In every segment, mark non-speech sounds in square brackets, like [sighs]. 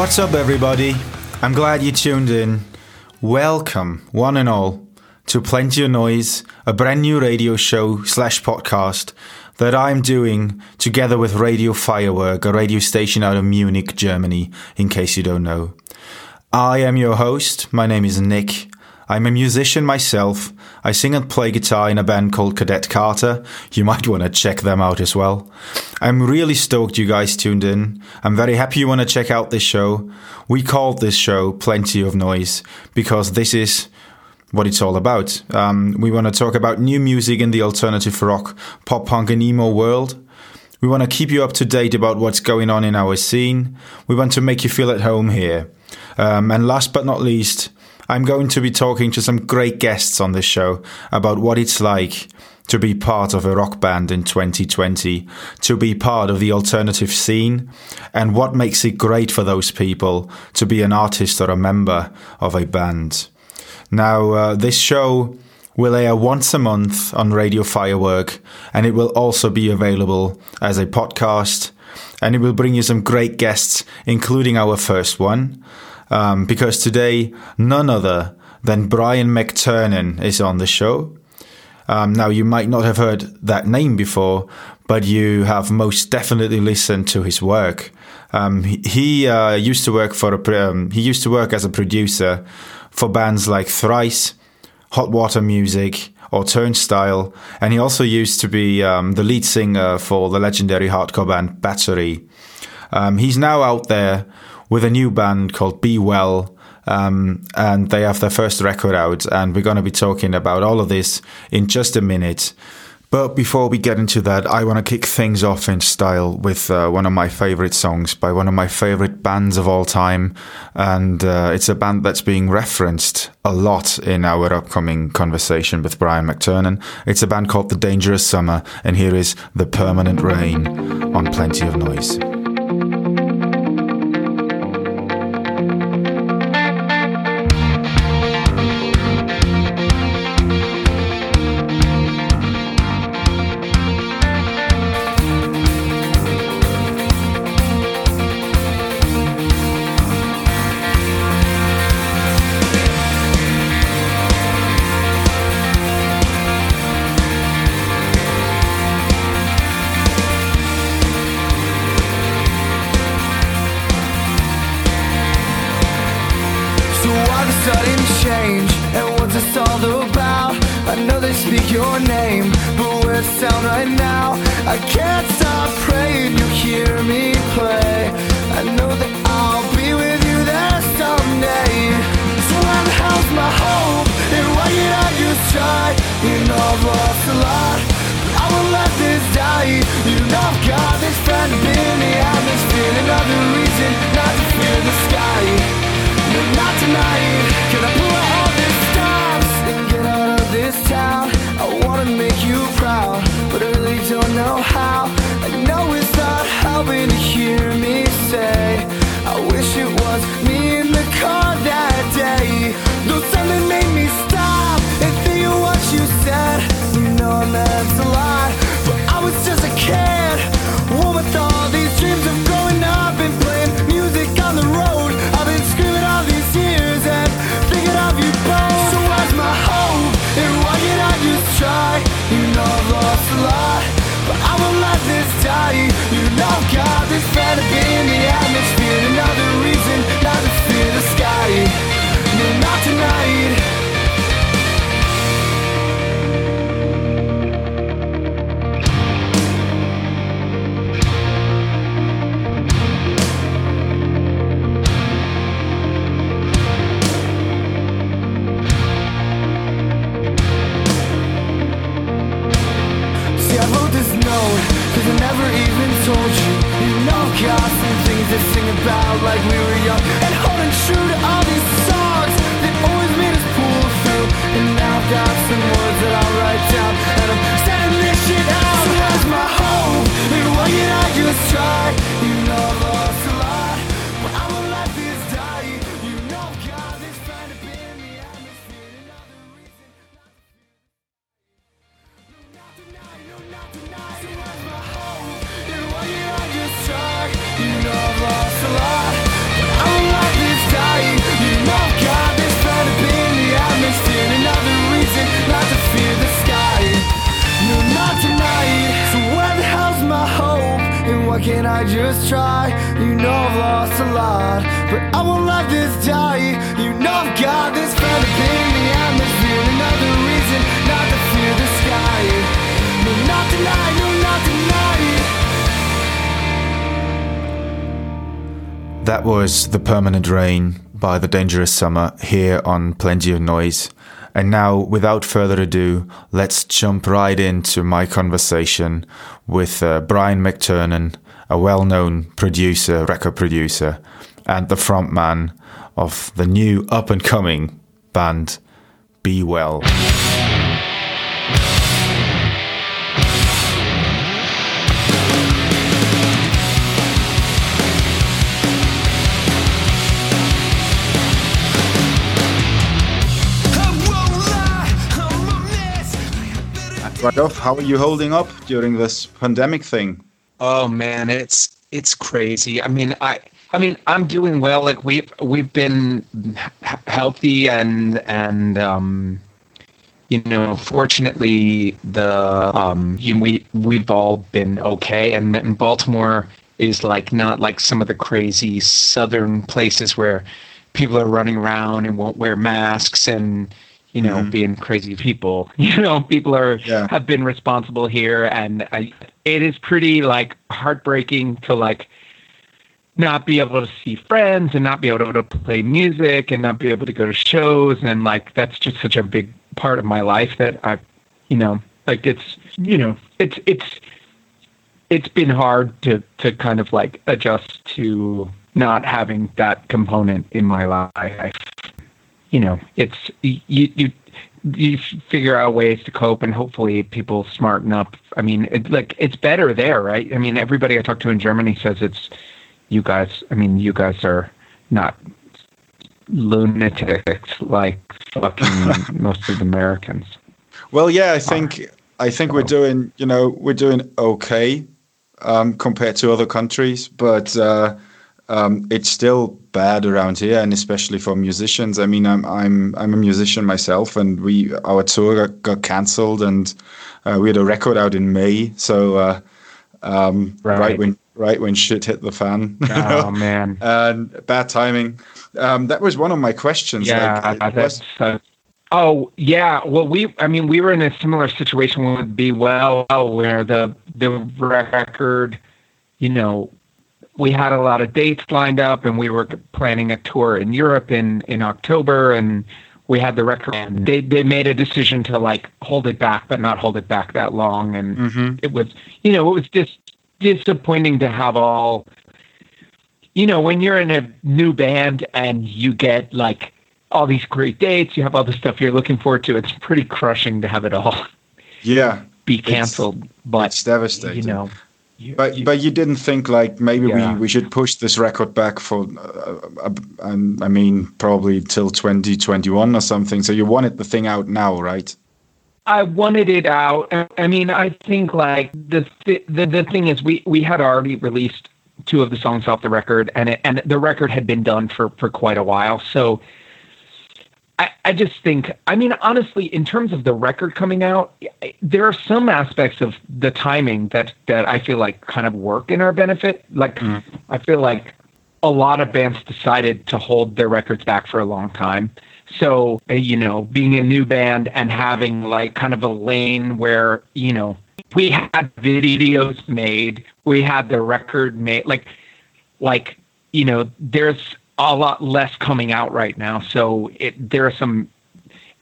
What's up, everybody? I'm glad you tuned in. Welcome, one and all, to Plenty of Noise, a brand new radio show slash podcast that I'm doing together with Radio Firework, a radio station out of Munich, Germany, in case you don't know. I am your host. My name is Nick. I'm a musician myself. I sing and play guitar in a band called Cadet Carter. You might want to check them out as well. I'm really stoked you guys tuned in. I'm very happy you want to check out this show. We called this show Plenty of Noise because this is what it's all about. Um, we want to talk about new music in the alternative rock, pop punk, and emo world. We want to keep you up to date about what's going on in our scene. We want to make you feel at home here. Um, and last but not least, I'm going to be talking to some great guests on this show about what it's like to be part of a rock band in 2020, to be part of the alternative scene, and what makes it great for those people to be an artist or a member of a band. Now, uh, this show will air once a month on Radio Firework, and it will also be available as a podcast, and it will bring you some great guests, including our first one um, because today none other than Brian McTernan is on the show. Um, now, you might not have heard that name before, but you have most definitely listened to his work. Um, he, he uh, used to work for a, um, he used to work as a producer for bands like Thrice, Hot Water Music, or Turnstile, and he also used to be um, the lead singer for the legendary hardcore band Battery. Um, he's now out there with a new band called Be Well. Um, and they have their first record out, and we're going to be talking about all of this in just a minute. But before we get into that, I want to kick things off in style with uh, one of my favorite songs by one of my favorite bands of all time. And uh, it's a band that's being referenced a lot in our upcoming conversation with Brian McTernan. It's a band called The Dangerous Summer, and here is The Permanent Rain on Plenty of Noise. I just try. You know I've lost a lot, but I won't let this die. You know I've got this feather in the atmosphere. Another reason not to fear the sky. No, not tonight, no, not tonight. That was The Permanent Rain by The Dangerous Summer here on Plenty of Noise. And now, without further ado, let's jump right into my conversation with uh, Brian McTernan, a well known producer, record producer, and the frontman of the new up and coming band Be Well. Right off, how are you holding up during this pandemic thing? Oh man, it's it's crazy. I mean, I I mean, I'm doing well. Like we've we've been healthy and and um, you know, fortunately, the um, you, we we've all been okay. And, and Baltimore is like not like some of the crazy southern places where people are running around and won't wear masks and you know, mm-hmm. being crazy people. [laughs] You know, people are yeah. have been responsible here, and I, it is pretty like heartbreaking to like not be able to see friends and not be able to play music and not be able to go to shows and like that's just such a big part of my life that I, you know, like it's you know it's it's it's been hard to to kind of like adjust to not having that component in my life you know, it's you you you figure out ways to cope, and hopefully people smarten up. I mean, it, like it's better there, right? I mean, everybody I talk to in Germany says it's you guys. I mean, you guys are not lunatics like fucking [laughs] most of the Americans. Well, yeah, I think I think we're doing you know we're doing okay um, compared to other countries, but. Uh, um, it's still bad around here, and especially for musicians. I mean, I'm I'm I'm a musician myself, and we our tour got, got cancelled, and uh, we had a record out in May, so uh, um, right. right. when right when shit hit the fan. [laughs] Oh man, and bad timing. Um, that was one of my questions. Yeah, like, that's. Was, Oh yeah, well we I mean we were in a similar situation with Be Well where the the record, you know, we had a lot of dates lined up and we were planning a tour in Europe in, in October and we had the record. And they, they made a decision to like hold it back but not hold it back that long. And mm-hmm. it was you know it was just disappointing to have all you know when you're in a new band and you get like all these great dates you have all the stuff you're looking forward to it's pretty crushing to have it all yeah. be canceled. It's, but it's devastating. you know you, but you, but you didn't think like maybe yeah. we, we should push this record back for uh, uh, I mean probably till 2021 or something. So you wanted the thing out now, right? I wanted it out. I mean, I think like the th- the the thing is we we had already released two of the songs off the record, and it, and the record had been done for for quite a while. So I, I just think, I mean, honestly, in terms of the record coming out, there are some aspects of the timing that that I feel like kind of work in our benefit. Like, mm. I feel like a lot of bands decided to hold their records back for a long time. So, uh, you know, being a new band and having like kind of a lane where, you know, we had videos made, we had the record made, like, like, you know, there's a lot less coming out right now. So it, there are some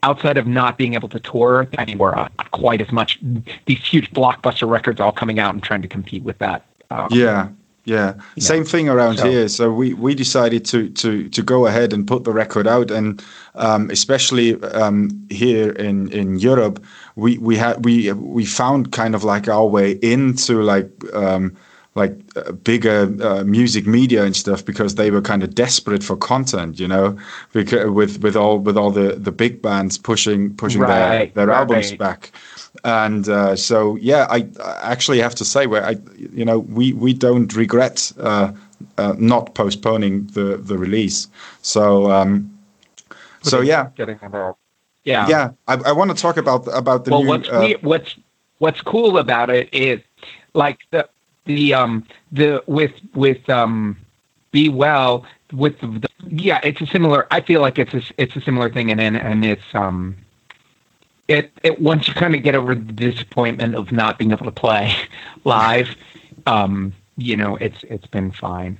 outside of not being able to tour anymore, uh, quite as much. These huge blockbuster records all coming out and trying to compete with that. Um, yeah. Yeah, same thing around so, here. So we, we decided to, to to go ahead and put the record out, and um, especially um, here in, in Europe, we we had we we found kind of like our way into like um, like uh, bigger uh, music media and stuff because they were kind of desperate for content, you know, because with with all with all the the big bands pushing pushing right, their their right. albums back, and uh, so yeah, I, I, actually have to say where I you know we we don't regret uh, uh, not postponing the the release. So um, so yeah, getting involved. Yeah, yeah. I, I want to talk about about the well, new. What's, uh, what's what's cool about it is like the the um the with with um be well with the, the yeah it's a similar I feel like it's a it's a similar thing and and, and it's um it it once you kind of get over the disappointment of not being able to play [laughs] live um you know it's it's been fine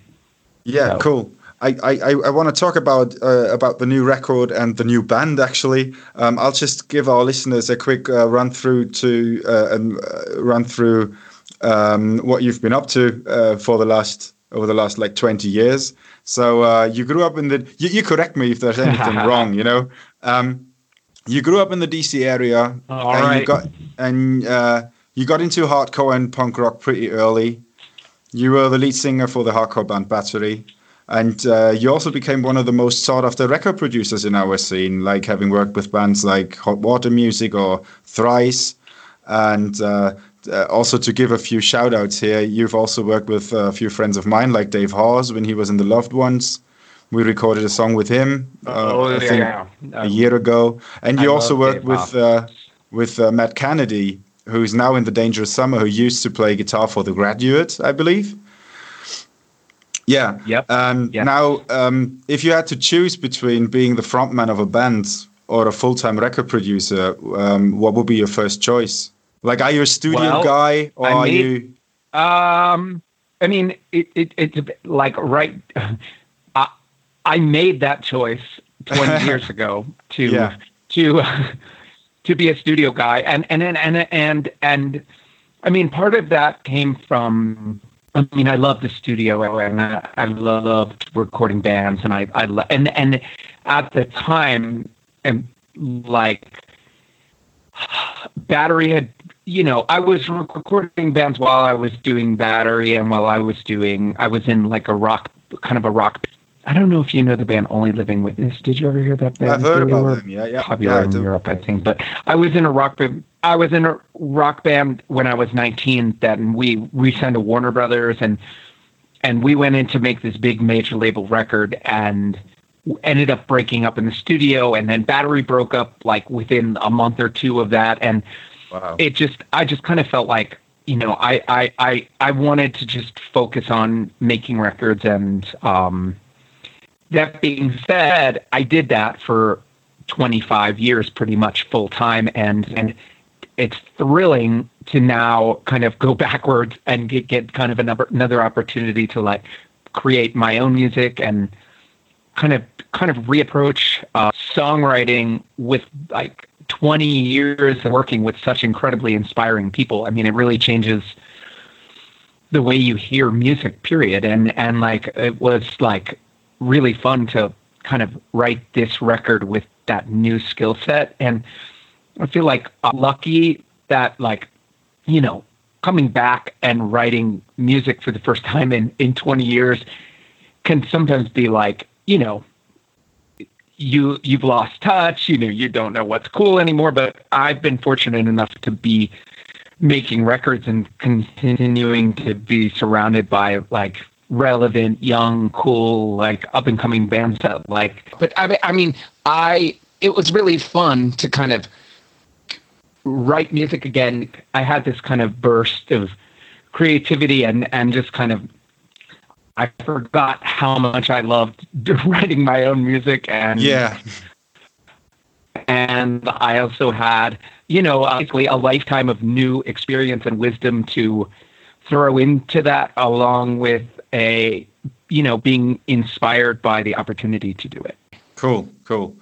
yeah so. cool I, I, I want to talk about uh, about the new record and the new band. Actually, um, I'll just give our listeners a quick uh, run through to uh, and uh, run through um, what you've been up to uh, for the last over the last like twenty years. So uh, you grew up in the. You, you, correct me if there's anything [laughs] wrong. You know, um, you grew up in the DC area, All and right. you got and you got into hardcore and punk rock pretty early. You were the lead singer for the hardcore band Battery. And uh, you also became one of the most sought after record producers in our scene, like having worked with bands like Hot Water Music or Thrice. And uh, uh, also to give a few shout outs here, you've also worked with a few friends of mine, like Dave Hause when he was in The Loved Ones. We recorded a song with him uh, oh, yeah. a year ago. And you I also worked Dave with, uh, with uh, Matt Kennedy, who's now in The Dangerous Summer, who used to play guitar for The Graduate, I believe. Yeah. Yep. Um, yep. Now, um, if you had to choose between being the frontman of a band or a full-time record producer, um, what would be your first choice? Like, are you a studio well, guy or I are you? Um, I mean, it, it, it's a bit like right. [laughs] I, I made that choice 20 [laughs] years ago to yeah. to [laughs] to be a studio guy, and and and and and and I mean, part of that came from I mean, I love the studio and I, I loved recording bands, and I, I lo- and and at the time, and like [sighs] Battery had, you know, I was recording bands while I was doing Battery, and while I was doing, I was in like a rock, kind of a rock I don't know if you know the band Only Living Witness. Did you ever hear that band? I've heard they about them. Yeah, yeah. Popular yeah, in Europe, I think. But I was in a rock band. I was in a rock band when I was 19. Then we we signed to Warner Brothers, and and we went in to make this big major label record, and ended up breaking up in the studio. And then Battery broke up like within a month or two of that, and wow. it just I just kind of felt like you know I I I I wanted to just focus on making records and um that being said, I did that for 25 years, pretty much full time, and and it's thrilling to now kind of go [laughs] backwards and get, get kind of another another opportunity to like create my own music and kind of kind of reapproach uh, songwriting with like 20 years of working with such incredibly inspiring people. I mean, it really changes the way you hear music. Period. And and like it was like really fun to kind of write this record with that new skill set. And I feel like I'm lucky that like, you know, coming back and writing music for the first time in, in 20 years can sometimes be like, you know, you you've lost touch, you know, you don't know what's cool anymore. But I've been fortunate enough to be making records and continuing to be surrounded by like relevant, young, cool, like up and coming bands that like. But I, I mean, I it was really fun to kind of write music again. I had this kind of burst of creativity and and just kind of I forgot how much I loved [laughs] writing my own music and yeah. And I also had, you know, basically a lifetime of new experience and wisdom to throw into that along with a you know being inspired by the opportunity to do it cool cool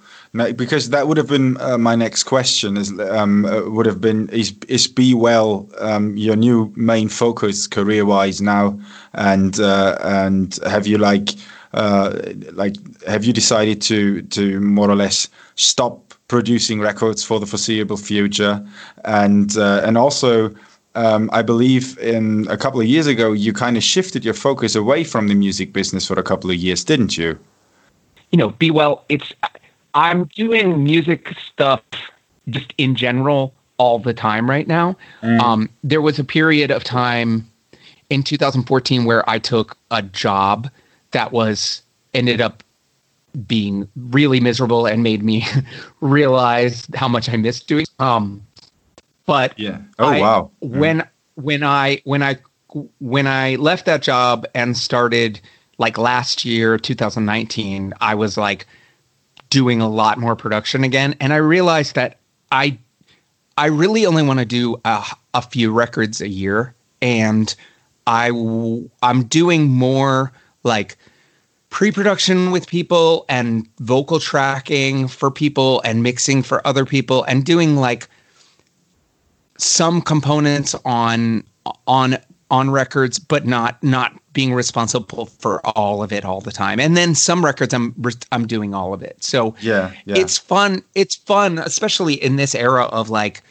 because that would have been uh, my next question is um, uh, would have been is is be well um, your new main focus career wise now and uh, and have you like uh, like have you decided to to more or less stop producing records for the foreseeable future and uh, and also um, I believe in a couple of years ago, you kind of shifted your focus away from the music business for a couple of years, didn't you? You know, be well. It's I'm doing music stuff just in general all the time right now. Mm. Um, there was a period of time in 2014 where I took a job that was ended up being really miserable and made me [laughs] realize how much I missed doing. Um, but yeah, oh I, wow. When when I when I when I left that job and started like last year, 2019, I was like doing a lot more production again, and I realized that I I really only want to do a, a few records a year, and I I'm doing more like pre-production with people and vocal tracking for people and mixing for other people and doing like some components on on on records but not not being responsible for all of it all the time and then some records i'm i'm doing all of it so yeah, yeah. it's fun it's fun especially in this era of like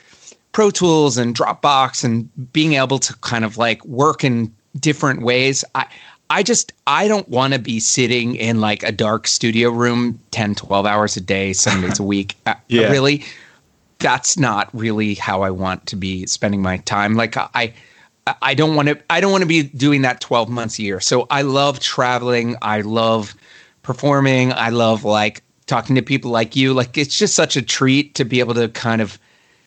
pro tools and dropbox and being able to kind of like work in different ways i i just i don't want to be sitting in like a dark studio room 10 12 hours a day seven days a [laughs] week Uh, Yeah. really that's not really how I want to be spending my time. Like I, I don't want to. I don't want to be doing that twelve months a year. So I love traveling. I love performing. I love like talking to people like you. Like it's just such a treat to be able to kind of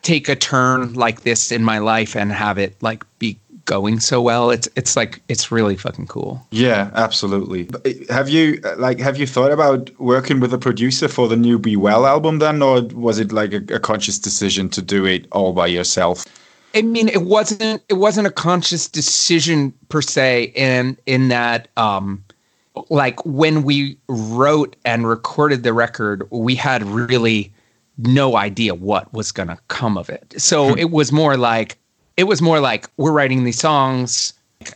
take a turn like this in my life and have it like be going so well. It's it's like it's really fucking cool. Yeah, absolutely. Uh, Have you uh, like have you thought about working with a producer for the new Be Well album then, or was it like a, a conscious decision to do it all by yourself? I mean, it wasn't it wasn't a conscious decision per se, in in that um, like when we wrote and recorded the record, we had really no idea what was going to come of it. So it was more like it was more like we're writing these songs.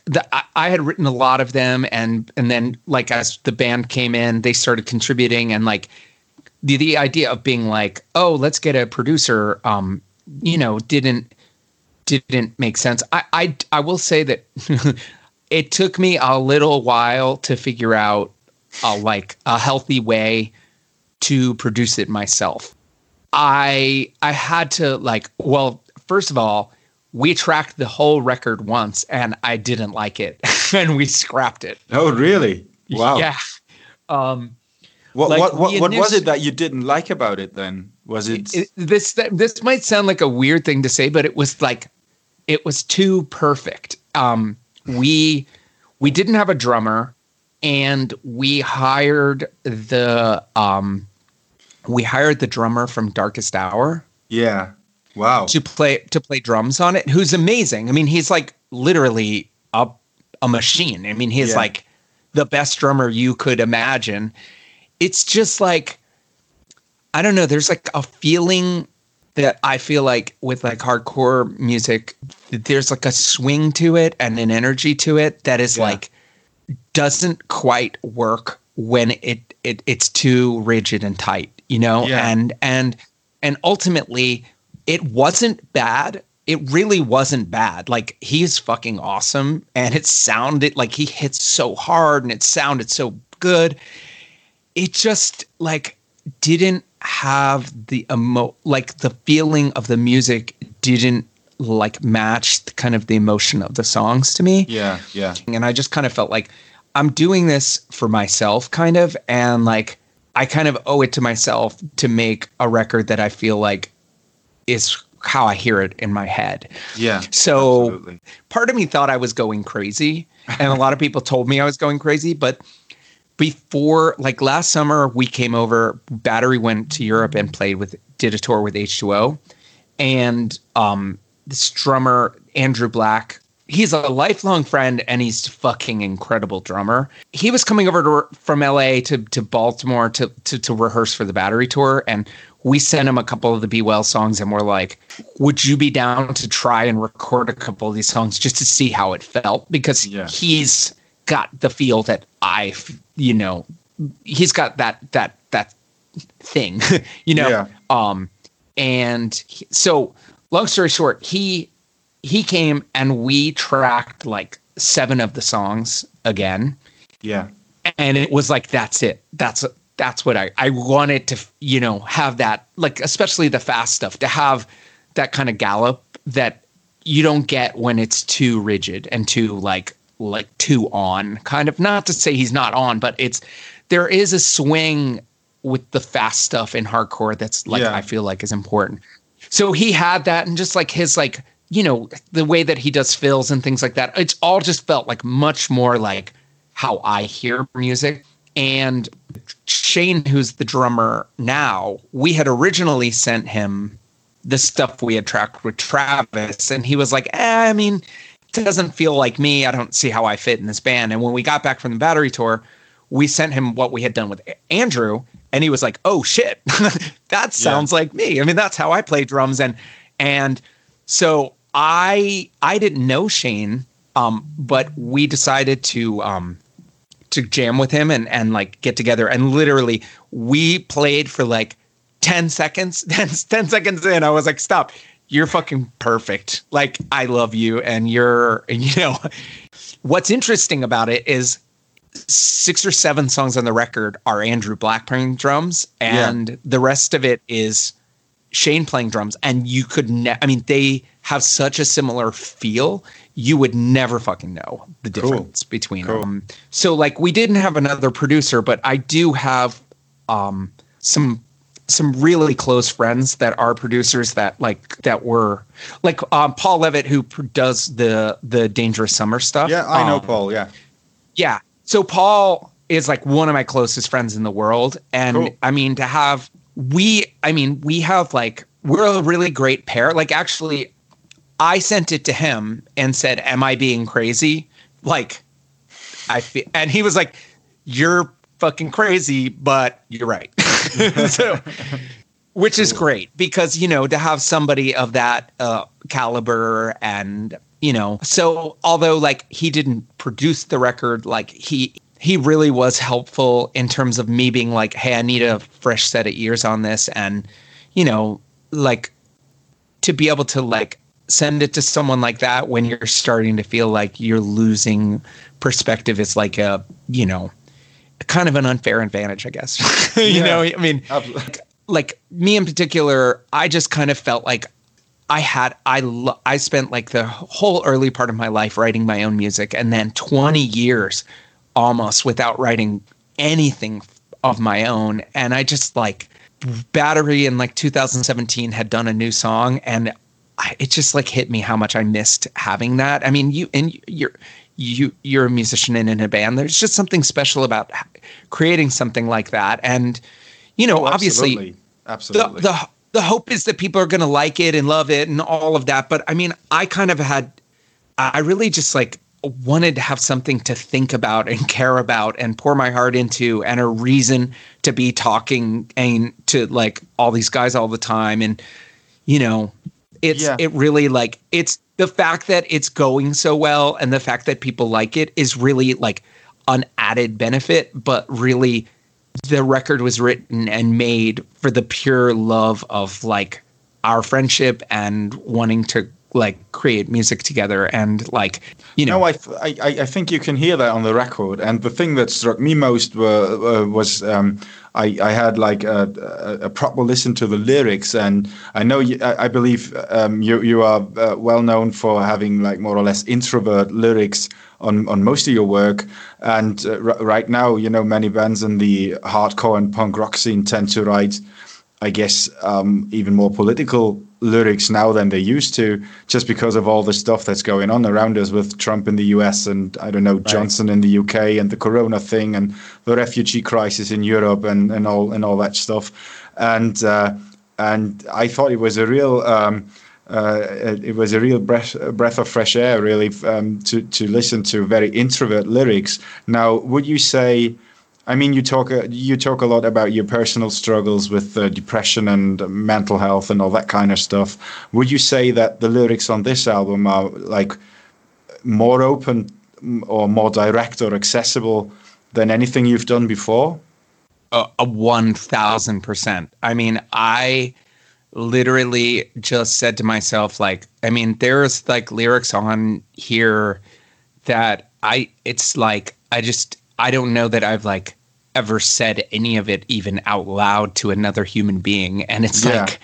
The, I, I had written a lot of them, and and then like as the band came in, they started contributing, and like the the idea of being like, oh, let's get a producer, um, you know, didn't didn't make sense. I I, I will say that [laughs] it took me a little while to figure out a like a healthy way to produce it myself. I I had to like well, first of all, we tracked the whole record once and I didn't like it [laughs] and we scrapped it. Oh, really? Wow. Yeah. Um What Like, what what, what was it that you didn't like about it then? Was it? it, this this might sound like a weird thing to say, but it was like it was too perfect. Um, we we didn't have a drummer, and we hired the um, we hired the drummer from Darkest Hour yeah. Wow. to play to play drums on it. Who's amazing. I mean, he's like literally a a machine. I mean, he's Yeah. like the best drummer you could imagine. It's just like I don't know. There's like a feeling that I feel like with like hardcore music, there's like a swing to it and an energy to it that is Yeah. like doesn't quite work when it, it it's too rigid and tight, you know? Yeah. And and and ultimately it wasn't bad. It really wasn't bad. Like he's fucking awesome and it sounded like he hits so hard and it sounded so good. It just like didn't have the emo like the feeling of the music didn't like match the, kind of the emotion of the songs to me yeah. Yeah. and I just kind of felt like I'm doing this for myself, kind of, and like I kind of owe it to myself to make a record that I feel like is how I hear it in my head. Yeah. So absolutely. part of me thought I was going crazy, and a lot of people told me I was going crazy, but before like last summer we came over battery went to europe and played with did a tour with h2o and um this drummer andrew black he's a lifelong friend and he's a fucking incredible drummer. He was coming over to, from la to, to baltimore to, to to rehearse for the battery tour. And we sent him a couple of the be well songs and we're like would you be down to try and record a couple of these songs just to see how it felt? Because Yeah. he's got the feel that I, you know, he's got that that that thing, [laughs] you know. Yeah. Um, and he- so, long story short, he he came and we tracked like seven of the songs again, Yeah. and it was like that's it. That's that's what I I wanted to you know have that like especially the fast stuff to have that kind of gallop that you don't get when it's too rigid and too like like too on kind of not to say he's not on but it's there is a swing with the fast stuff in hardcore that's like Yeah. I feel like is important. So he had that and just like his like you know, the way that he does fills and things like that. It's all just felt like much more like how I hear music. And Shane, who's the drummer now, we had originally sent him the stuff we had tracked with Travis, and he was like, eh, I mean, doesn't feel like me. I don't see how I fit in this band. And when we got back from the battery tour, we sent him what we had done with Andrew, and he was like, "Oh shit, [laughs] that sounds yeah. like me." I mean, that's how I play drums, and and so I I didn't know Shane, um, but we decided to um, to jam with him and and like get together, and literally we played for like 10 seconds [laughs] 10, 10 seconds in i was like stop you're fucking perfect like i love you and you're [laughs] you know what's interesting about it is six or seven songs on the record are andrew black playing drums and yeah. the rest of it is shane playing drums and you could ne- i mean they have such a similar feel you would never fucking know the difference cool. between cool. them so like we didn't have another producer but i do have um some some really close friends that are producers that like that were like um, Paul Leavitt who does the the Dangerous Summer stuff. Yeah, I know um, Paul. Yeah, yeah. So Paul is like one of my closest friends in the world, and cool. I mean to have we, I mean we have like we're a really great pair. Like actually, I sent it to him and said, "Am I being crazy?" Like I feel, and he was like, "You're fucking crazy, but you're right." [laughs] so, which is great because you know to have somebody of that uh, caliber and you know so although like he didn't produce the record like he he really was helpful in terms of me being like hey i need a fresh set of ears on this and you know like to be able to like send it to someone like that when you're starting to feel like you're losing perspective is like a you know kind of an unfair advantage, I guess. [laughs] you yeah. know, I mean, like, like, me in particular, I just kind of felt like I had I lo- I spent like the whole early part of my life writing my own music, and then 20 years almost without writing anything of my own, and I just like Battery in like 2017 had done a new song, and I, it just like hit me how much I missed having that. I mean, you and you're you you're a musician and in a band. There's just something special about creating something like that, and you know, oh, obviously, absolutely, The, the the hope is that people are going to like it and love it and all of that. But I mean, I kind of had, I really just like wanted to have something to think about and care about and pour my heart into and a reason to be talking and to like all these guys all the time and you know it's yeah. it really like it's the fact that it's going so well and the fact that people like it is really like an added benefit, but really the record was written and made for the pure love of like our friendship and wanting to like create music together and like you know. No, I, I i think you can hear that on the record. And the thing that struck me most were, uh, was um, I, I had like a, a, a, proper listen to the lyrics, and I know you, I, I believe um, you you are uh, well known for having like more or less introvert lyrics on on most of your work. And uh, r- right now, you know, many bands in the hardcore and punk rock scene tend to write, I guess, um, even more political lyrics now than they used to, just because of all the stuff that's going on around us with Trump in the US and I don't know right. Johnson in the UK and the Corona thing and the refugee crisis in Europe and, and all and all that stuff. And uh, and I thought it was a real. Um, uh, it was a real breath, breath of fresh air, really, um, to to listen to very introvert lyrics. Now, would you say I mean, you talk uh, you talk a lot about your personal struggles with uh, depression and mental health and all that kind of stuff. Would you say that the lyrics on this album are like more open or more direct or accessible than anything you've done before? a one thousand percent. I mean, I literally just said to myself, like, I mean, there's like lyrics on here that I. It's like I just I don't know that I've like ever said any of it even out loud to another human being. And it's yeah. like,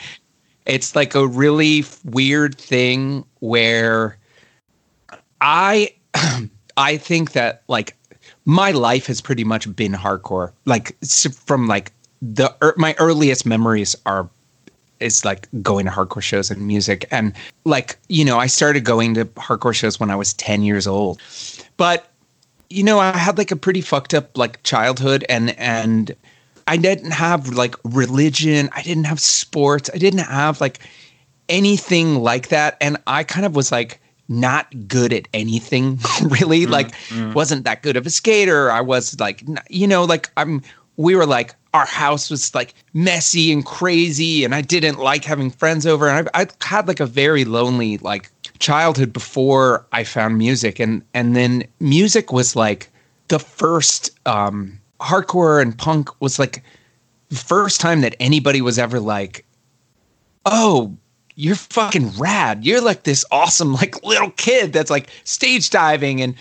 it's like a really weird thing where I, [clears throat] I think that like my life has pretty much been hardcore. Like from like the my earliest memories are is like going to hardcore shows and music. And like, you know, I started going to hardcore shows when I was 10 years old. But you know, I had like a pretty fucked up like childhood and and I didn't have like religion, I didn't have sports, I didn't have like anything like that. And I kind of was like not good at anything [laughs] really. Mm, like mm. wasn't that good of a skater. I was like you know like i'm we were like our house was like messy and crazy and i didn't like having friends over. And i, I had like a very lonely like childhood before i found music and and then music was like the first um hardcore and punk was like the first time that anybody was ever like oh you're fucking rad. You're like this awesome like little kid that's like stage diving and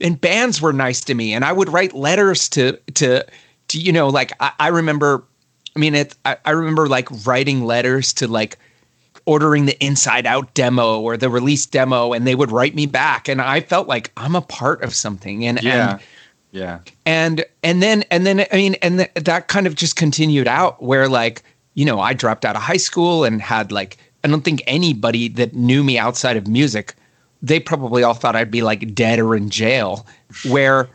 and bands were nice to me and I would write letters to to to you know like I, I remember I mean it I, I remember like writing letters to like ordering the inside out demo or the release demo and they would write me back and I felt like I'm a part of something and yeah. and yeah. And and then and then I mean and th- that kind of just continued out where like you know I dropped out of high school and had like I don't think anybody that knew me outside of music, they probably all thought I'd be like dead or in jail. Where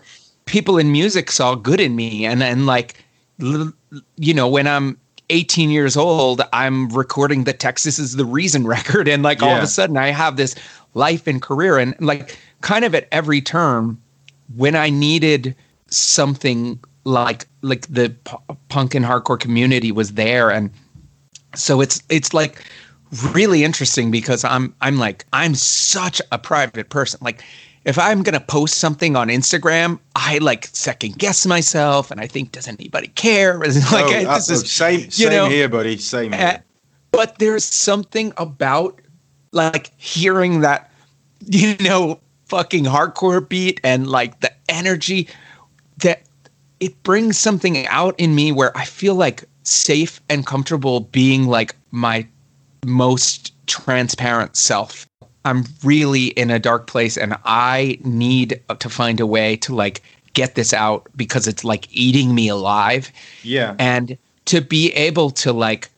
people in music saw good in me, and and like, you know, when I'm 18 years old, I'm recording the Texas is the Reason [laughs] record, and like yeah. all of a sudden I have this life and career, and like kind of at every turn, when I needed something like like the p- punk and hardcore community was there, and so it's it's like really interesting because I'm I'm like I'm such a private person. Like if I'm gonna post something on Instagram, I like second guess myself and I think does anybody care? [laughs] like oh, uh, this is same same know, here, buddy. Same here. Uh, but there's something about like hearing that you know fucking hardcore beat and like the energy that it brings something out in me where I feel like safe and comfortable being like my most transparent self. I'm really in a dark place and I need to find a way to like get this out because it's like eating me alive. Yeah. And to be able to like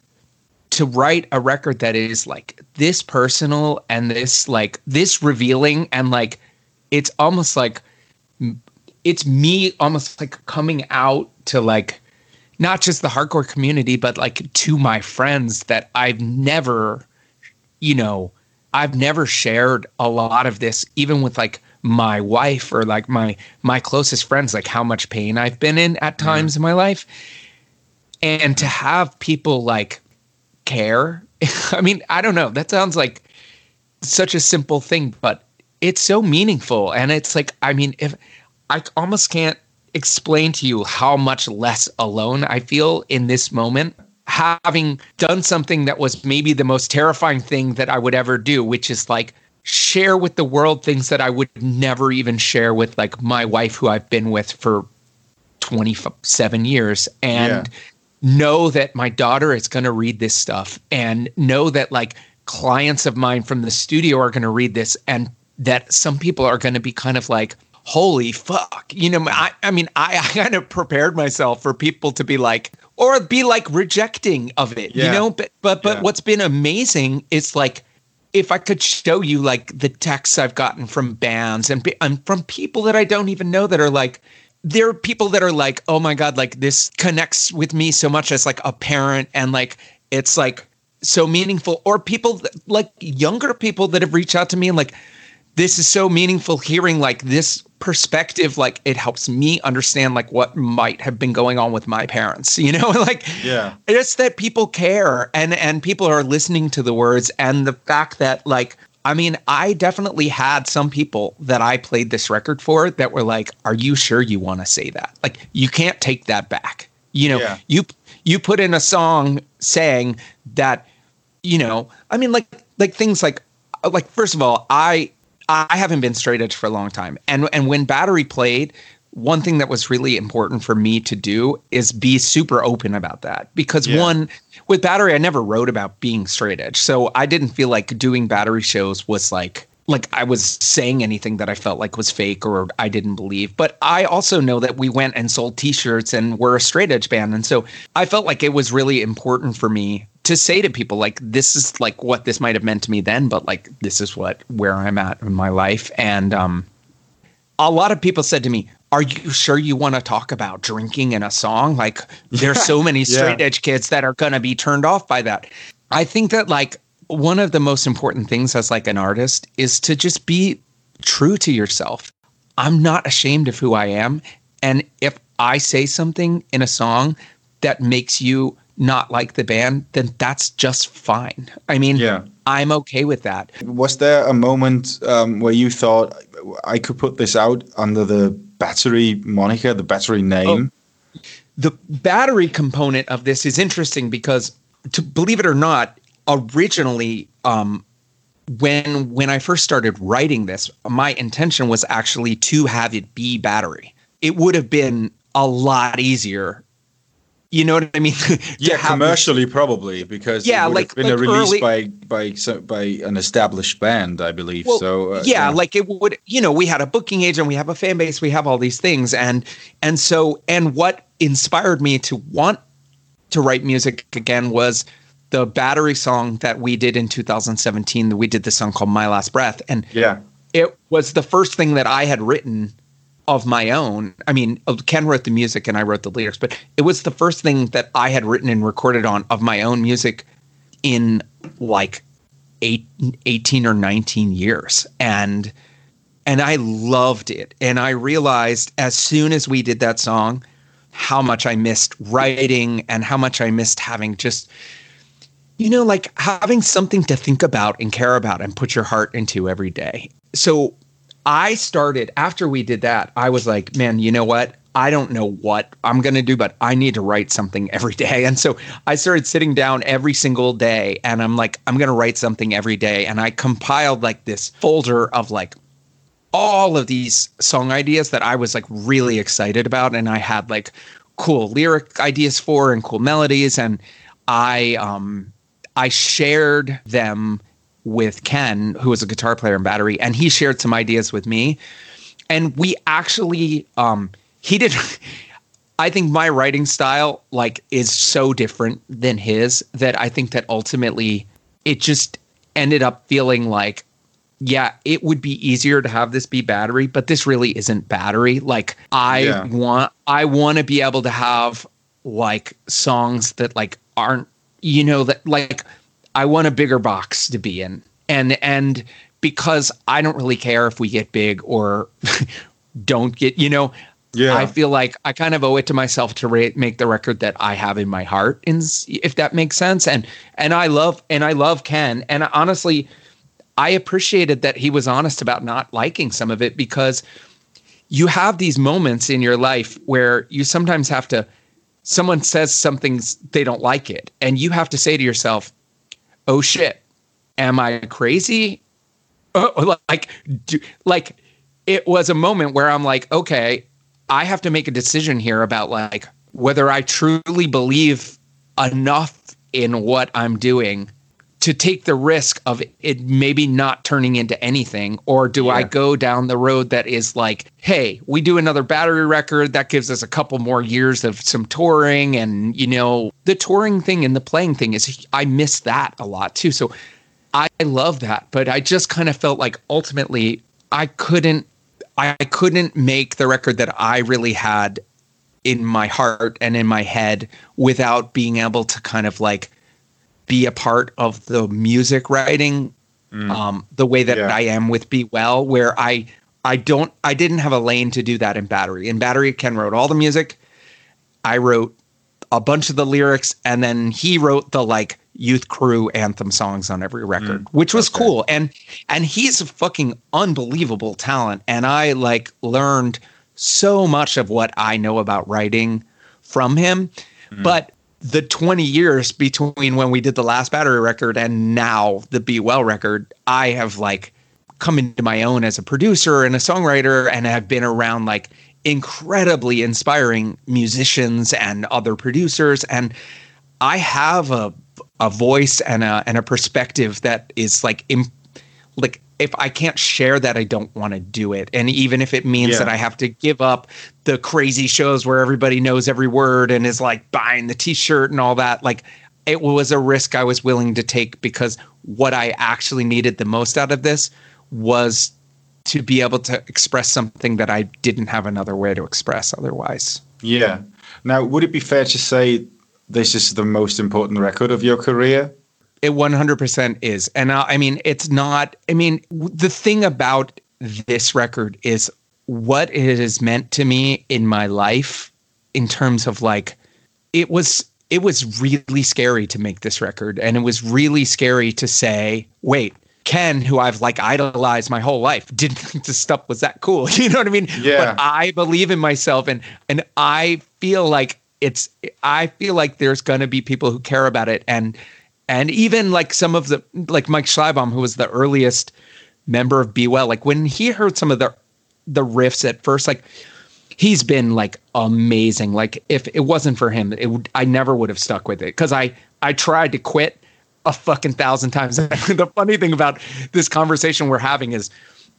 to write a record that is like this personal and this like this revealing and like it's almost like it's me almost like coming out to like not just the hardcore community, but like to my friends that I've never, you know, I've never shared a lot of this, even with like my wife or like my my closest friends, like how much pain I've been in at times mm. in my life. And to have people like care, [laughs] I mean, I don't know. That sounds like such a simple thing, but it's so meaningful. And it's like, I mean, if I almost can't explain to you how much less alone I feel in this moment, having done something that was maybe the most terrifying thing that I would ever do, which is like share with the world things that I would never even share with like my wife, who I've been with for 27 years. And yeah. know that my daughter is going to read this stuff and know that like clients of mine from the studio are going to read this and that some people are going to be kind of like, holy fuck. You know, I, I mean, I, I kind of prepared myself for people to be like, or be like rejecting of it, yeah. you know? But, but, but yeah. what's been amazing is like, if I could show you like the texts I've gotten from bands and, and from people that I don't even know that are like, there are people that are like, oh my God, like this connects with me so much as like a parent and like, it's like so meaningful. Or people that, like younger people that have reached out to me and like, this is so meaningful hearing like this perspective like it helps me understand like what might have been going on with my parents you know? [laughs] Like yeah. it's that people care and and people are listening to the words and the fact that like i mean i definitely had some people that i played this record for that were like are you sure you want to say that? Like you can't take that back. You know yeah. you you put in a song saying that you know i mean like like things like uh, like first of all i I haven't been straight edge for a long time. And and when Battery played, one thing that was really important for me to do is be super open about that because yeah. one with battery i never wrote about being straight edge so i didn't feel like doing battery shows was like like i was saying anything that i felt like was fake or i didn't believe but i also know that we went and sold t-shirts and we're a straight edge band and so i felt like it was really important for me to say to people like this is like what this might have meant to me then, but like this is what where I'm at in my life. And um, a lot of people said to me, "Are you sure you want to talk about drinking in a song? Like there's so [laughs] many Yeah. straight edge kids that are gonna be turned off by that." I think that like one of the most important things as like an artist is to just be true to yourself. I'm not ashamed of who I am. And if I say something in a song that makes you not like the band, then that's just fine. I mean, Yeah. I'm okay with that. Was there a moment um, where you thought I could put this out under the battery moniker, the battery name? The battery component of this is interesting because, to believe it or not, originally, um, when when I first started writing this, my intention was actually to have it be battery. It would have been a lot easier. You know what I mean? [laughs] Yeah, commercially probably because Yeah, it would like- have been like a release early- by by so, by an established band, I believe. Well, so uh, yeah, like it would you know we had a booking agent we have a fan base we have all these things and and so and what inspired me to want to write music again was the battery song that we did in 2017 we did this song called my last breath and yeah, it was the first thing that I had written of my own. I mean, uh, Ken wrote the music and I wrote the lyrics, but it was the first thing that I had written and recorded on of my own music in like eight, 18 or 19 years. And and I loved it. And I realized as soon as we did that song how much I missed writing and how much I missed having just you know, like having something to think about and care about and put your heart into every day. So I started after we did that, I was like, man, you know what? I don't know what I'm going to do, but I need to write something every [laughs] day. And so I started sitting down every single day and I'm like, I'm going to write something every day. And I compiled like this folder of like all of these song ideas that I was like really excited about. And I had like cool lyric ideas for and cool melodies. And I, um, I shared them with Ken, who was a guitar player in Battery, and he shared some ideas with me. And we actually, um, he did. [laughs] I think my writing style like is so different than his that I think that ultimately it just ended up feeling like, yeah, it would be easier to have this be battery, but this really isn't battery. Like I Yeah. want, I want to be able to have like songs that like aren't you know that like I want a bigger box to be in. And and because I don't really care if we get big or [laughs] don't get, you know, Yeah. I feel like I kind of owe it to myself to ra- make the record that I have in my heart in if that makes sense. And and I love and I love Ken and honestly I appreciated that he was honest about not liking some of it because you have these moments in your life where you sometimes have to someone says something they don't like it and you have to say to yourself oh shit. Am i crazy? Uh, oh, like do, like it was a moment where i'm like okay i have to make a decision here about like whether i truly believe enough in what i'm doing to take the risk of it maybe not turning into anything or do i go down the road that is like hey we do another battery record that gives us a couple more years of some touring and you know the touring thing and the playing thing is i miss that a lot too. So i love that but i just kind of felt like ultimately i couldn't i couldn't make the record that i really had in my heart and in my head without being able to kind of like be a part of the music writing mm. um, the way that Yeah. I am with Be Well, where I I don't I didn't have a lane to do that in Battery. In Battery, Ken wrote all the music. I wrote a bunch of the lyrics, and then he wrote the like youth crew anthem songs on every record, mm. which was okay. cool. And and he's a fucking unbelievable talent. And I like learned so much of what I know about writing from him. Mm. But the 20 years between when we did the last battery record and now the Be Well record, I have like come into my own as a producer and a songwriter and have been around like incredibly inspiring musicians and other producers. And I have a a voice and a and a perspective that is like im- like if I can't share that I don't want to do it and even if it means Yeah. that I have to give up the crazy shows where everybody knows every word and is like buying the t-shirt and all that like it was a risk I was willing to take because what I actually needed the most out of this was to be able to express something that I didn't have another way to express otherwise. Yeah. Now, would it be fair to say this is the most important record of your career? It 100% is. And I, I mean, it's not, I mean, the thing about this record is what it has meant to me in my life in terms of like, it was it was really scary to make this record and it was really scary to say wait ken who i've like idolized my whole life [laughs] didn't think this stuff was that cool [laughs] you know what i mean Yeah. but i believe in myself and and i feel like it's i feel like there's going to be people who care about it and and even like some of the like mike schleibaum who was the earliest member of be well like when he heard some of the the riffs at first like he's been like amazing. Like if it wasn't for him, it would I never would have stuck with it because I I tried to quit a fucking thousand times. [laughs] the funny thing about this conversation we're having is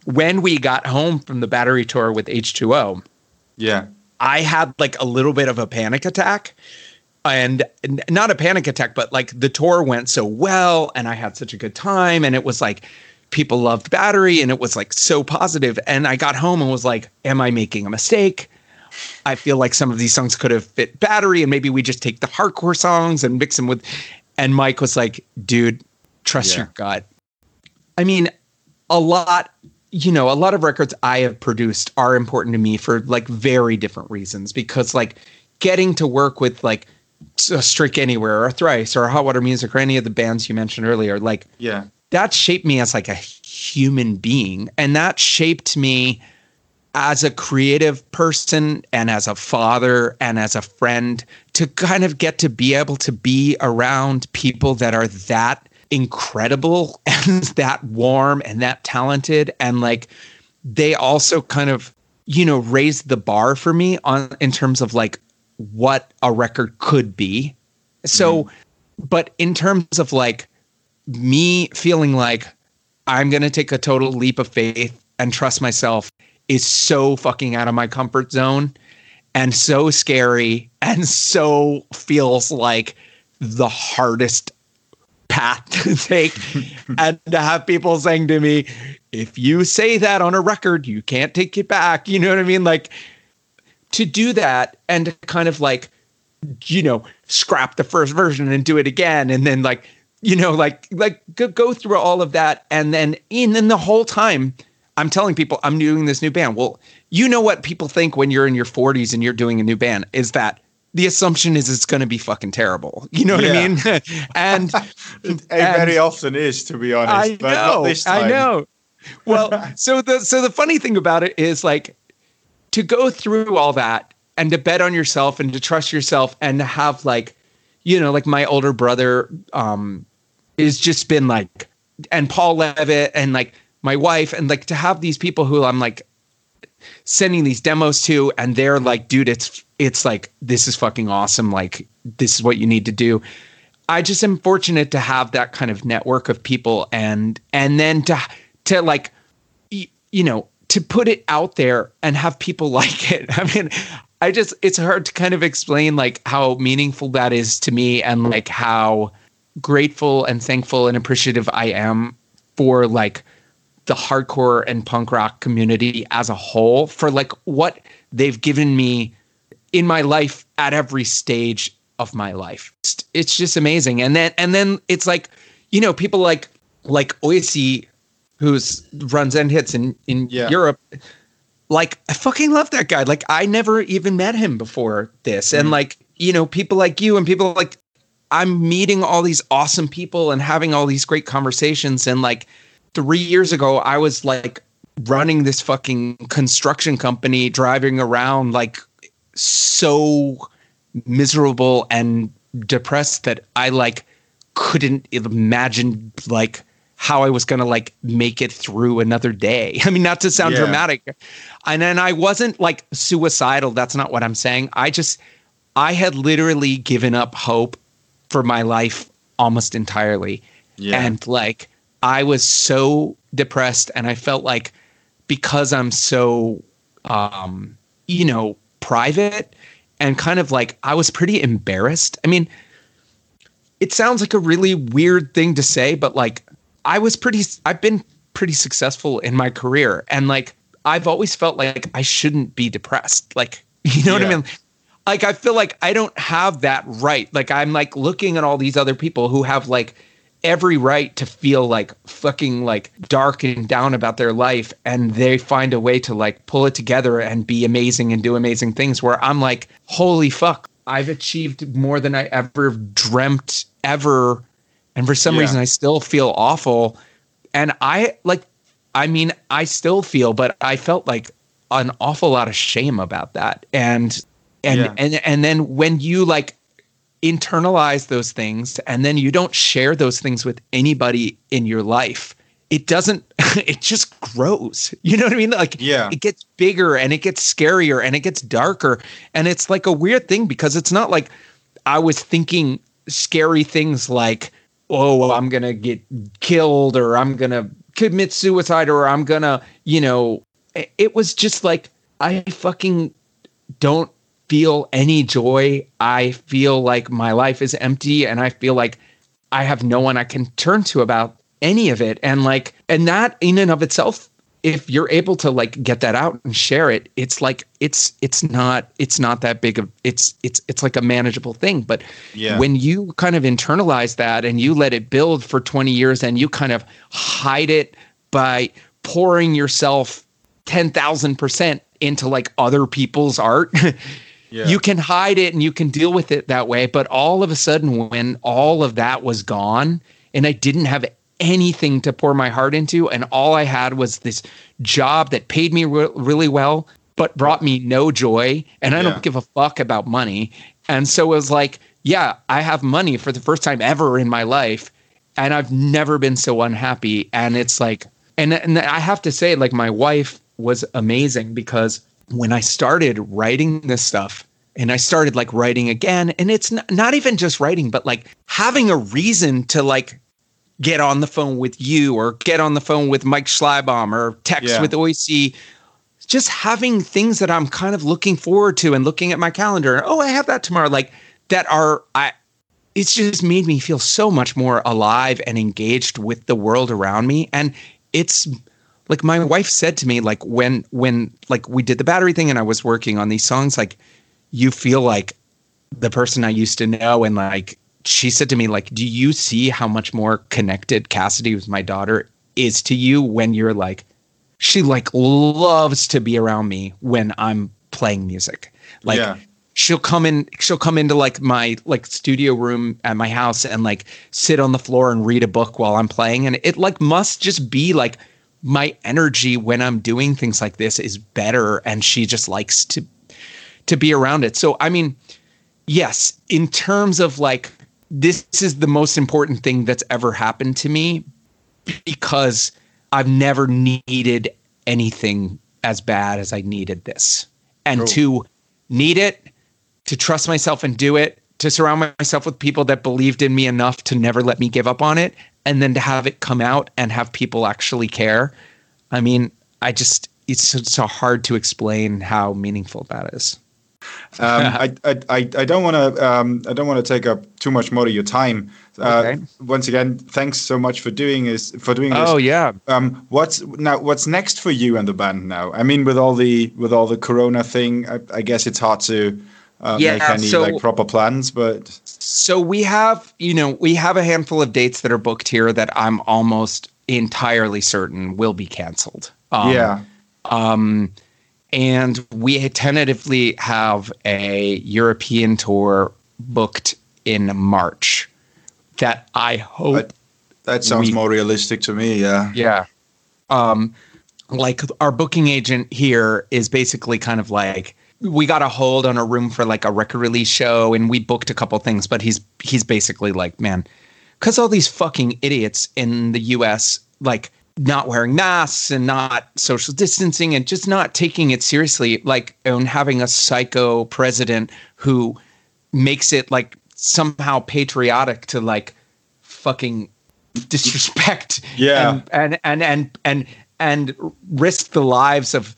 when we got home from the battery tour with H2O, Yeah. I had like a little bit of a panic attack. And not a panic attack, but like the tour went so well and I had such a good time. And it was like people loved battery and it was like so positive. And I got home and was like, Am I making a mistake? I feel like some of these songs could have fit battery and maybe we just take the hardcore songs and mix them with. And Mike was like, Dude, trust Yeah. your gut. I mean, a lot you know a lot of records i have produced are important to me for like very different reasons because like getting to work with like a Strike Anywhere or Thrice or Hot Water Music or any of the bands you mentioned earlier, like Yeah. that shaped me as like a human being. And that shaped me as a creative person and as a father and as a friend to kind of get to be able to be around people that are that incredible [laughs] and that warm and that talented and like they also kind of you know raised the bar for me on in terms of like what a record could be. So mm-hmm. but in terms of like me feeling like i'm going to take a total leap of faith and trust myself is so fucking out of my comfort zone and so scary and so feels like the hardest path [laughs] to take [laughs] and to have people saying to me if you say that on a record you can't take it back. You know what i mean? Like to do that and to kind of like you know scrap the first version and do it again and then like you know like like go, go through all of that and then in then the whole time i'm telling people i'm doing this new band well you know what people think when you're in your 40s and you're doing a new band is that the assumption is it's going to be fucking terrible you know what i mean [laughs] and It And- very often is, to be honest. I know. this time. I know. Well, [laughs] so the so the funny thing about it is like to go through all that and to bet on yourself and to trust yourself and to have like you know like my older brother um is just been like and Paul Leavitt and like my wife and like to have these people who I'm like sending these demos to and they're like dude it's it's like this is fucking awesome. Like this is what you need to do. I just am fortunate to have that kind of network of people and and then to to like you know to put it out there and have people [laughs] like it. I mean, I just it's hard to kind of explain like how meaningful that is to me and like how grateful and thankful and appreciative I am for like the hardcore and punk rock community as a whole for like what they've given me in my life at every stage of my life. It's, it's just amazing. And then and then it's like, you know, people like like Oisi, who's runs end hits in in Yeah. Europe. Like I fucking love that guy. Like I never even met him before this. And mm-hmm. like, you know, people like you and people like I'm meeting all these awesome people and having all these great conversations. And like three years ago, I was like running this fucking construction company, driving around like so miserable and depressed that I like couldn't imagine like how I was gonna like make it through another day. [laughs] I mean, not to sound Yeah. dramatic, and then I wasn't like suicidal. That's not what I'm saying. I just I had literally given up hope for my life almost entirely, Yeah. and like I was so depressed, and I felt like because I'm so um, you know private and kind of like I was pretty embarrassed. I mean, it sounds like a really weird thing to say, but like I was pretty I've been pretty successful in my career and like I've always felt like I shouldn't be depressed. Like, [laughs] you know yeah. what I mean? Like I feel like I don't have that right. Like I'm like looking at all these other people who have like every right to feel like fucking like dark and down about their life and they find a way to like pull it together and be amazing and do amazing things where I'm like holy fuck I've achieved more than I ever dreamt ever and for some yeah. reason I still feel awful. And I like I mean I still feel but I felt like an awful lot of shame about that. And and yeah. and and then when you like internalize those things and then you don't share those things with anybody in your life it doesn't [laughs] it just grows. You know what i mean? Like yeah. it gets bigger and it gets scarier and it gets darker. And it's like a weird thing because it's not like i was thinking scary things like oh i'm gonna get killed or i'm gonna commit suicide or i'm gonna you know it was just like i fucking don't feel any joy. I feel like my life is empty and I feel like I have no one I can turn to about any of it. And like, and that in and of itself, if you're able to like get that out and share it, it's like it's it's not it's not that big of it's it's it's like a manageable thing. But yeah. when you kind of internalize that and you let it build for 20 years and you kind of hide it by pouring yourself 10,000% into like other people's art [laughs] Yeah. You can hide it and you can deal with it that way. But all of a sudden, when all of that was gone and I didn't have anything to pour my heart into, and all I had was this job that paid me re- really well, but brought me no joy, and I yeah. don't give a fuck about money. And so it was like, yeah, I have money for the first time ever in my life, and I've never been so unhappy. And it's like, and, and I have to say, like, my wife was amazing because when I started writing this stuff and I started like writing again, and it's not, not even just writing, but like having a reason to like get on the phone with you or get on the phone with Mike Schleibaum or text yeah. with Oisi. Just having things that I'm kind of looking forward to and looking at my calendar. Oh, I have that tomorrow. Like that are I it's just made me feel so much more alive and engaged with the world around me. And it's like my wife said to me like when when like we did the battery thing and I was working on these songs like you feel like the person I used to know and like she said to me like do you see how much more connected Cassidy who's my daughter is to you when you're like she like loves to be around me when I'm playing music like yeah. she'll come in she'll come into like my like studio room at my house and like sit on the floor and read a book while I'm playing and it like must just be like my energy when I'm doing things like this is better and she just likes to to be around it. So I mean, yes, in terms of like this is the most important thing that's ever happened to me because I've never needed anything as bad as I needed this. And True. to need it, to trust myself and do it, to surround myself with people that believed in me enough to never let me give up on it, and then to have it come out and have people actually care. I mean, I just it's so hard to explain how meaningful that is. Um, [laughs] I, I, I don't want to um, I don't want to take up too much more of your time. Uh, okay. Once again, thanks so much for doing is for doing this. Oh yeah. Um, what's now? What's next for you and the band now? I mean, with all the with all the Corona thing, I, I guess it's hard to uh, yeah, make any so, like proper plans. But so we have, you know, we have a handful of dates that are booked here that I'm almost entirely certain will be canceled. Um, yeah. Um, and we tentatively have a European tour booked in March that I hope. That, that sounds we, more realistic to me. Yeah. Yeah. Um, like our booking agent here is basically kind of like we got a hold on a room for like a record release show and we booked a couple things but he's he's basically like man because all these fucking idiots in the us like not wearing masks and not social distancing and just not taking it seriously like and having a psycho president who makes it like somehow patriotic to like fucking disrespect yeah and and and and and, and risk the lives of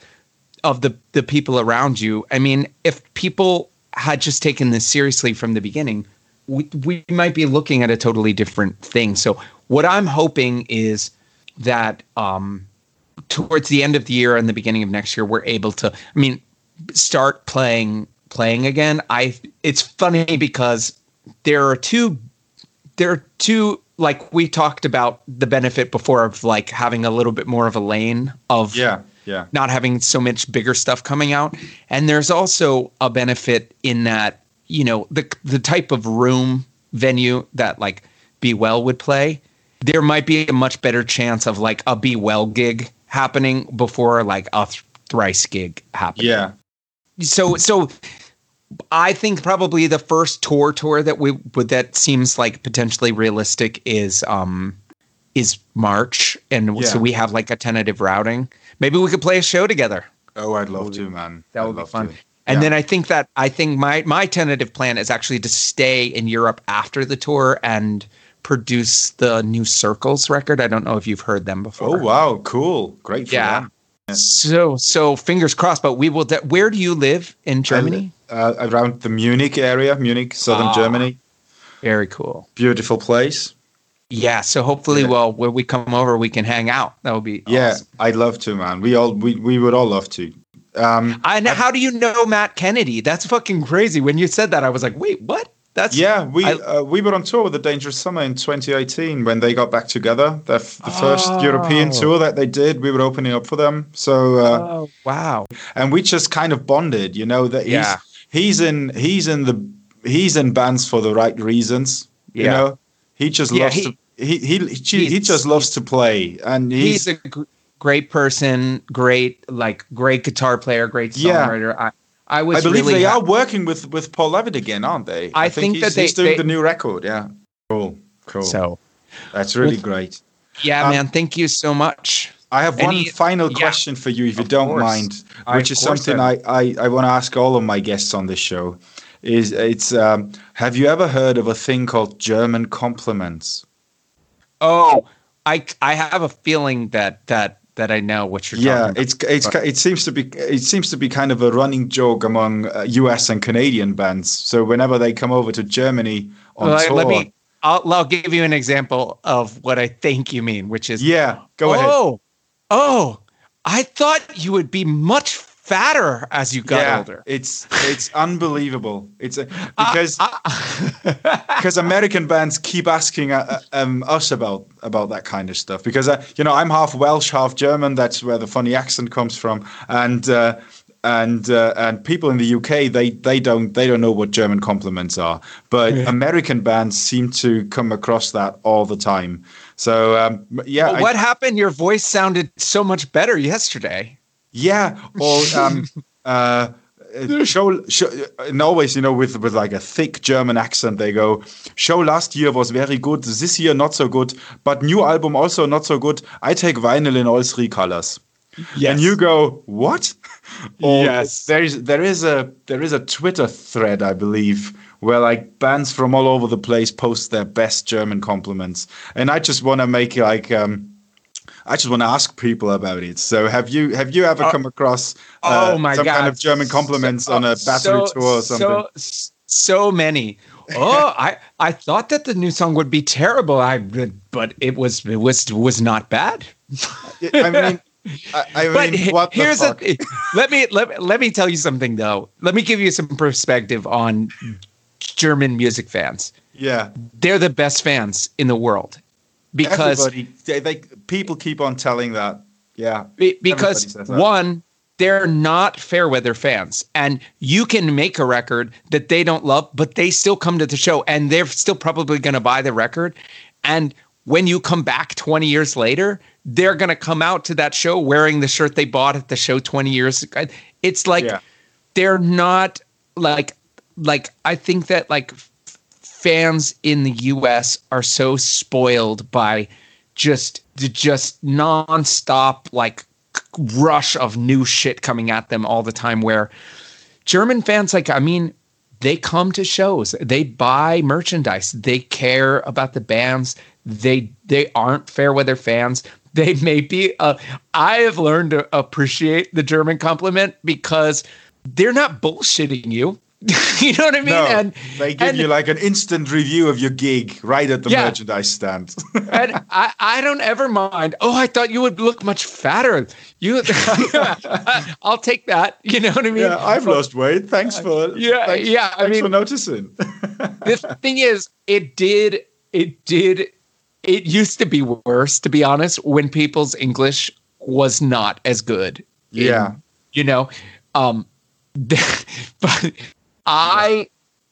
of the the people around you. I mean, if people had just taken this seriously from the beginning, we, we might be looking at a totally different thing. So what I'm hoping is that um, towards the end of the year and the beginning of next year, we're able to. I mean, start playing playing again. I it's funny because there are two there are two like we talked about the benefit before of like having a little bit more of a lane of Yeah, yeah. not having so much bigger stuff coming out. And there's also a benefit in that, you know, the the type of room venue that like Be Well would play, there might be a much better chance of like a Be Well gig happening before like a th- thrice gig happening. Yeah. So so I think probably the first tour tour that we would that seems like potentially realistic is um is March and Yeah. so we have like a tentative routing. Maybe we could play a show together. Oh, I'd love to, man. That I'd be fun. to. And Yeah. then I think that I think my my tentative plan is actually to stay in Europe after the tour and produce the new Circles record. I don't know if you've heard them before. Oh wow, cool, great for Yeah. them. So so fingers crossed. But we will. De- where do you live in Germany? Uh, around the Munich area, Munich, southern Ah. Germany, Very cool. beautiful place. Yeah. So hopefully, Yeah. well, when we come over, we can hang out. That would be Yeah, awesome. I'd love to, man. We all we, we would all love to. Um, I know. How do you know Matt Kennedy? That's fucking crazy. When you said that, I was like, wait, what? That's yeah, we I- uh, we were on tour with the Dangerous Summer in 2018 when they got back together. The, f- the first Oh. European tour that they did, we were opening up for them. So uh, Oh wow. and we just kind of bonded, you know. That he's Yeah. he's in he's in the he's in bands for the right reasons. You Yeah. know, he just Yeah, loves he- to he he he, he just loves to play, and he's, he's, a great person, great like great guitar player, great Yeah. songwriter. I I was I believe really they ha- are working with with Paul Leavitt again, aren't they? I think he's, that they- he's doing they- the new record. Yeah, cool, cool. So That's really Well, great. yeah, Um, man, thank you so much. I have one Any- final yeah. question for you, if you don't course. mind, which of is something I I, I, I want to ask all of my guests on this show. Is it's um, have you ever heard of a thing called German compliments? Oh, I I have a feeling that that that I know what you're Yeah, talking about. Yeah, it's it's it seems to be it seems to be kind of a running joke among uh, U.S. and Canadian bands. So whenever they come over to Germany on Let, tour, let me. I'll, I'll give you an example of what I think you mean, which is yeah, go ahead. oh, oh, I thought you would be much fatter as you got yeah, older. it's it's [laughs] unbelievable. It's a, Uh, because [laughs] because American bands keep asking uh, uh, um, us about about that kind of stuff. Because uh, you know I'm half Welsh, half German. That's where the funny accent comes from. And uh, and uh, and people in the UK they they don't they don't know what German compliments are. But American bands seem to come across that all the time. So um, yeah, I- what happened? Your voice sounded so much better yesterday. Yeah, or um, [laughs] uh, show, show, and always, you know, with with like a thick German accent, they go, "Show last year was very good. This year not so good, but new album also not so good. I take vinyl in all three colors." And you go, "What?" [laughs] Or Yes. There is there is a there is a Twitter thread, I believe, where like bands from all over the place post their best German compliments, and I just want to make like. um I just want to ask people about it. So, have you have you ever come across uh, oh my some god! kind of German compliments on a battery So- tour or something? So, so many. Oh, [laughs] I I thought that the new song would be terrible. I but it was it was was not bad. I mean, I, I [laughs] But mean, what the here's fuck? a let me let, let me tell you something though. Let me give you some perspective on German music fans. yeah, They're the best fans in the world because everybody, they, they people keep on telling that. Yeah, Be- because that. one they're not fair weather fans and you can make a record that they don't love but they still come to the show and they're still probably going to buy the record and when you come back 20 years later they're going to come out to that show wearing the shirt they bought at the show 20 years ago it's like Yeah. they're not like like i think that like fans in the US are so spoiled by just just nonstop like rush of new shit coming at them all the time where German fans like I mean they come to shows they buy merchandise they care about the bands they they aren't fair weather fans [laughs] they may be uh, I have learned to appreciate the German compliment because they're not bullshitting you [laughs] you know what I mean? No, and they give and- you like an instant review of your gig right at the Yeah. merchandise stand. [laughs] and I, I don't ever mind. Oh, I thought you would look much fatter. You, [laughs] I'll take that. You know what I mean? yeah, I've lost weight. Thanks for Yeah, thanks, yeah, I Thanks mean- for noticing. the thing is, it did, it did, it used to be worse, to be honest, when people's English was not as good. in- Yeah. you know, um, but I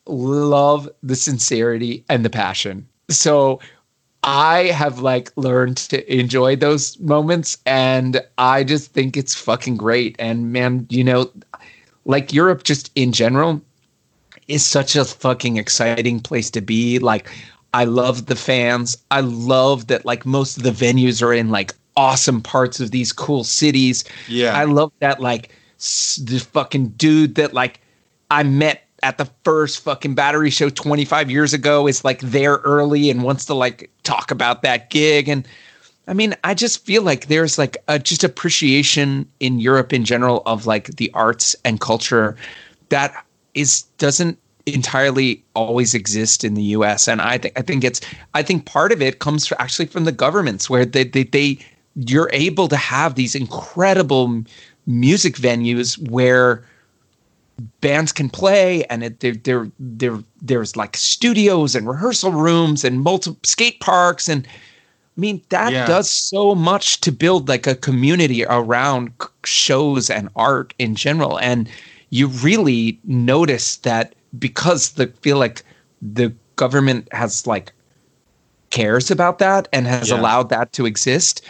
love the sincerity and the passion. So I have like learned to enjoy those moments and I just think it's fucking great. And man, you know, like Europe just in general is such a fucking exciting place to be. Like I love the fans. I love that like most of the venues are in like awesome parts of these cool cities. Yeah. I love that like s- the fucking dude that like I met at the first fucking battery show 25 years ago is like there early and wants to like talk about that gig. And I mean, I just feel like there's like a just appreciation in Europe in general of like the arts and culture that is doesn't entirely always exist in the US and I think I think it's I think part of it comes actually from the governments where they they, they you're able to have these incredible music venues where bands can play and it, there, there, there, there's like studios and rehearsal rooms and multiple skate parks and I mean that Yeah. does so much to build like a community around shows and art in general and you really notice that because the feel like the government has like cares about that and has Yeah. allowed that to exist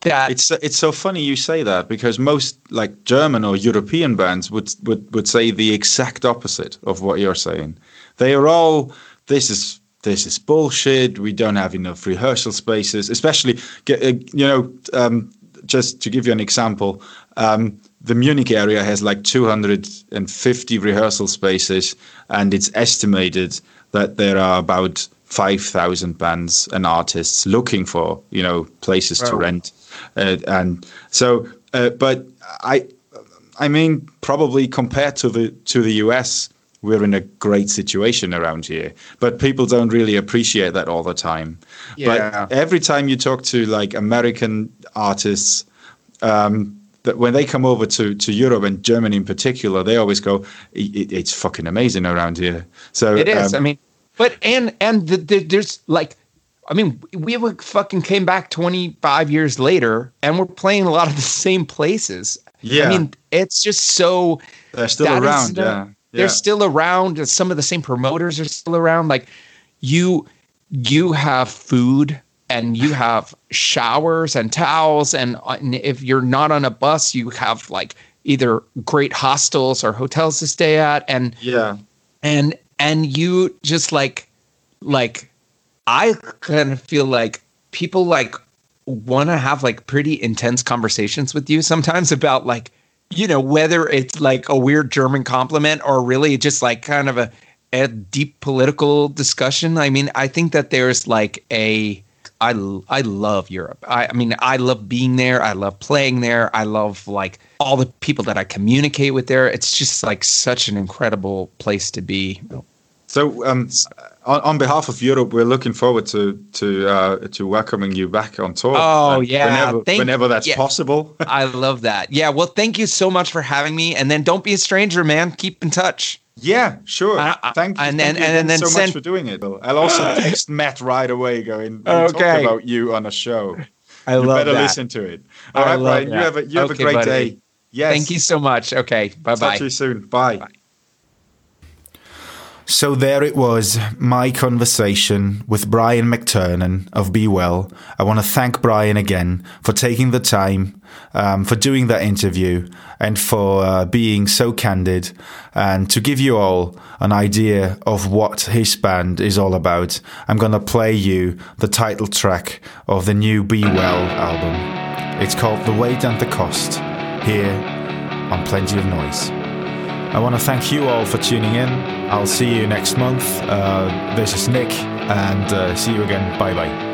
that It's it's so funny you say that because most like German or European bands would would would say the exact opposite of what you're saying. They are all this is this is bullshit. We don't have enough rehearsal spaces, especially uh, you know um, just to give you an example. Um, the Munich area has like 250 rehearsal spaces, and it's estimated that there are about 5,000 bands and artists looking for you know places to rent and so uh, but i i mean probably compared to the to the us we're in a great situation around here but people don't really appreciate that all the time Yeah. but every time you talk to like american artists um that when they come over to, to Europe and Germany in particular, they always go, "I- it, "It's fucking amazing around here." So It is. um, I mean, but and and the, the, there's like, I mean, we fucking came back 25 years later, and we're playing a lot of the same places. Yeah. I mean, it's just so they're still around. the- yeah, they're still around. Some of the same promoters are still around. Like you, you have food and you [sighs] have showers and towels, and, uh, and if you're not on a bus, you have like either great hostels or hotels to stay at, and yeah. and and you just like like i kind of feel like people like want to have like pretty intense conversations with you sometimes about like you know whether it's like a weird german compliment or really just like kind of a, a deep political discussion i mean i think that there's like a I, I love Europe. I, I mean, I love being there. I love playing there. I love like all the people that I communicate with there. It's just like such an incredible place to be. So, um, on, on behalf of Europe, we're looking forward to to uh, to welcoming you back on tour. Oh, uh, yeah. whenever, Thank- whenever that's yeah. possible. [laughs] I love that. Yeah. Well, thank you so much for having me. And then don't be a stranger, man. Keep in touch. yeah, sure. I- I- thank you, and thank then- you and then so send- much for doing it. I'll also [gasps] text Matt right away, going, "We'll talk Okay. about you on a show. I love. you better that. listen to it." All I right, Brian. You have a you have Okay, a great buddy. day. Yes. Thank you so much. Okay. Bye bye. Talk to you soon. Bye. Bye. So there it was, my conversation with Brian McTernan of Be Well. I want to thank Brian again for taking the time, um, for doing that interview, and for uh, being so candid, and to give you all an idea of what his band is all about. I'm going to play you the title track of the new Be Well album. It's called The Weight and the Cost, here on Plenty of Noise. I want to thank you all for tuning in. I'll see you next month. Uh, this is Nick, and uh, see you again. Bye bye.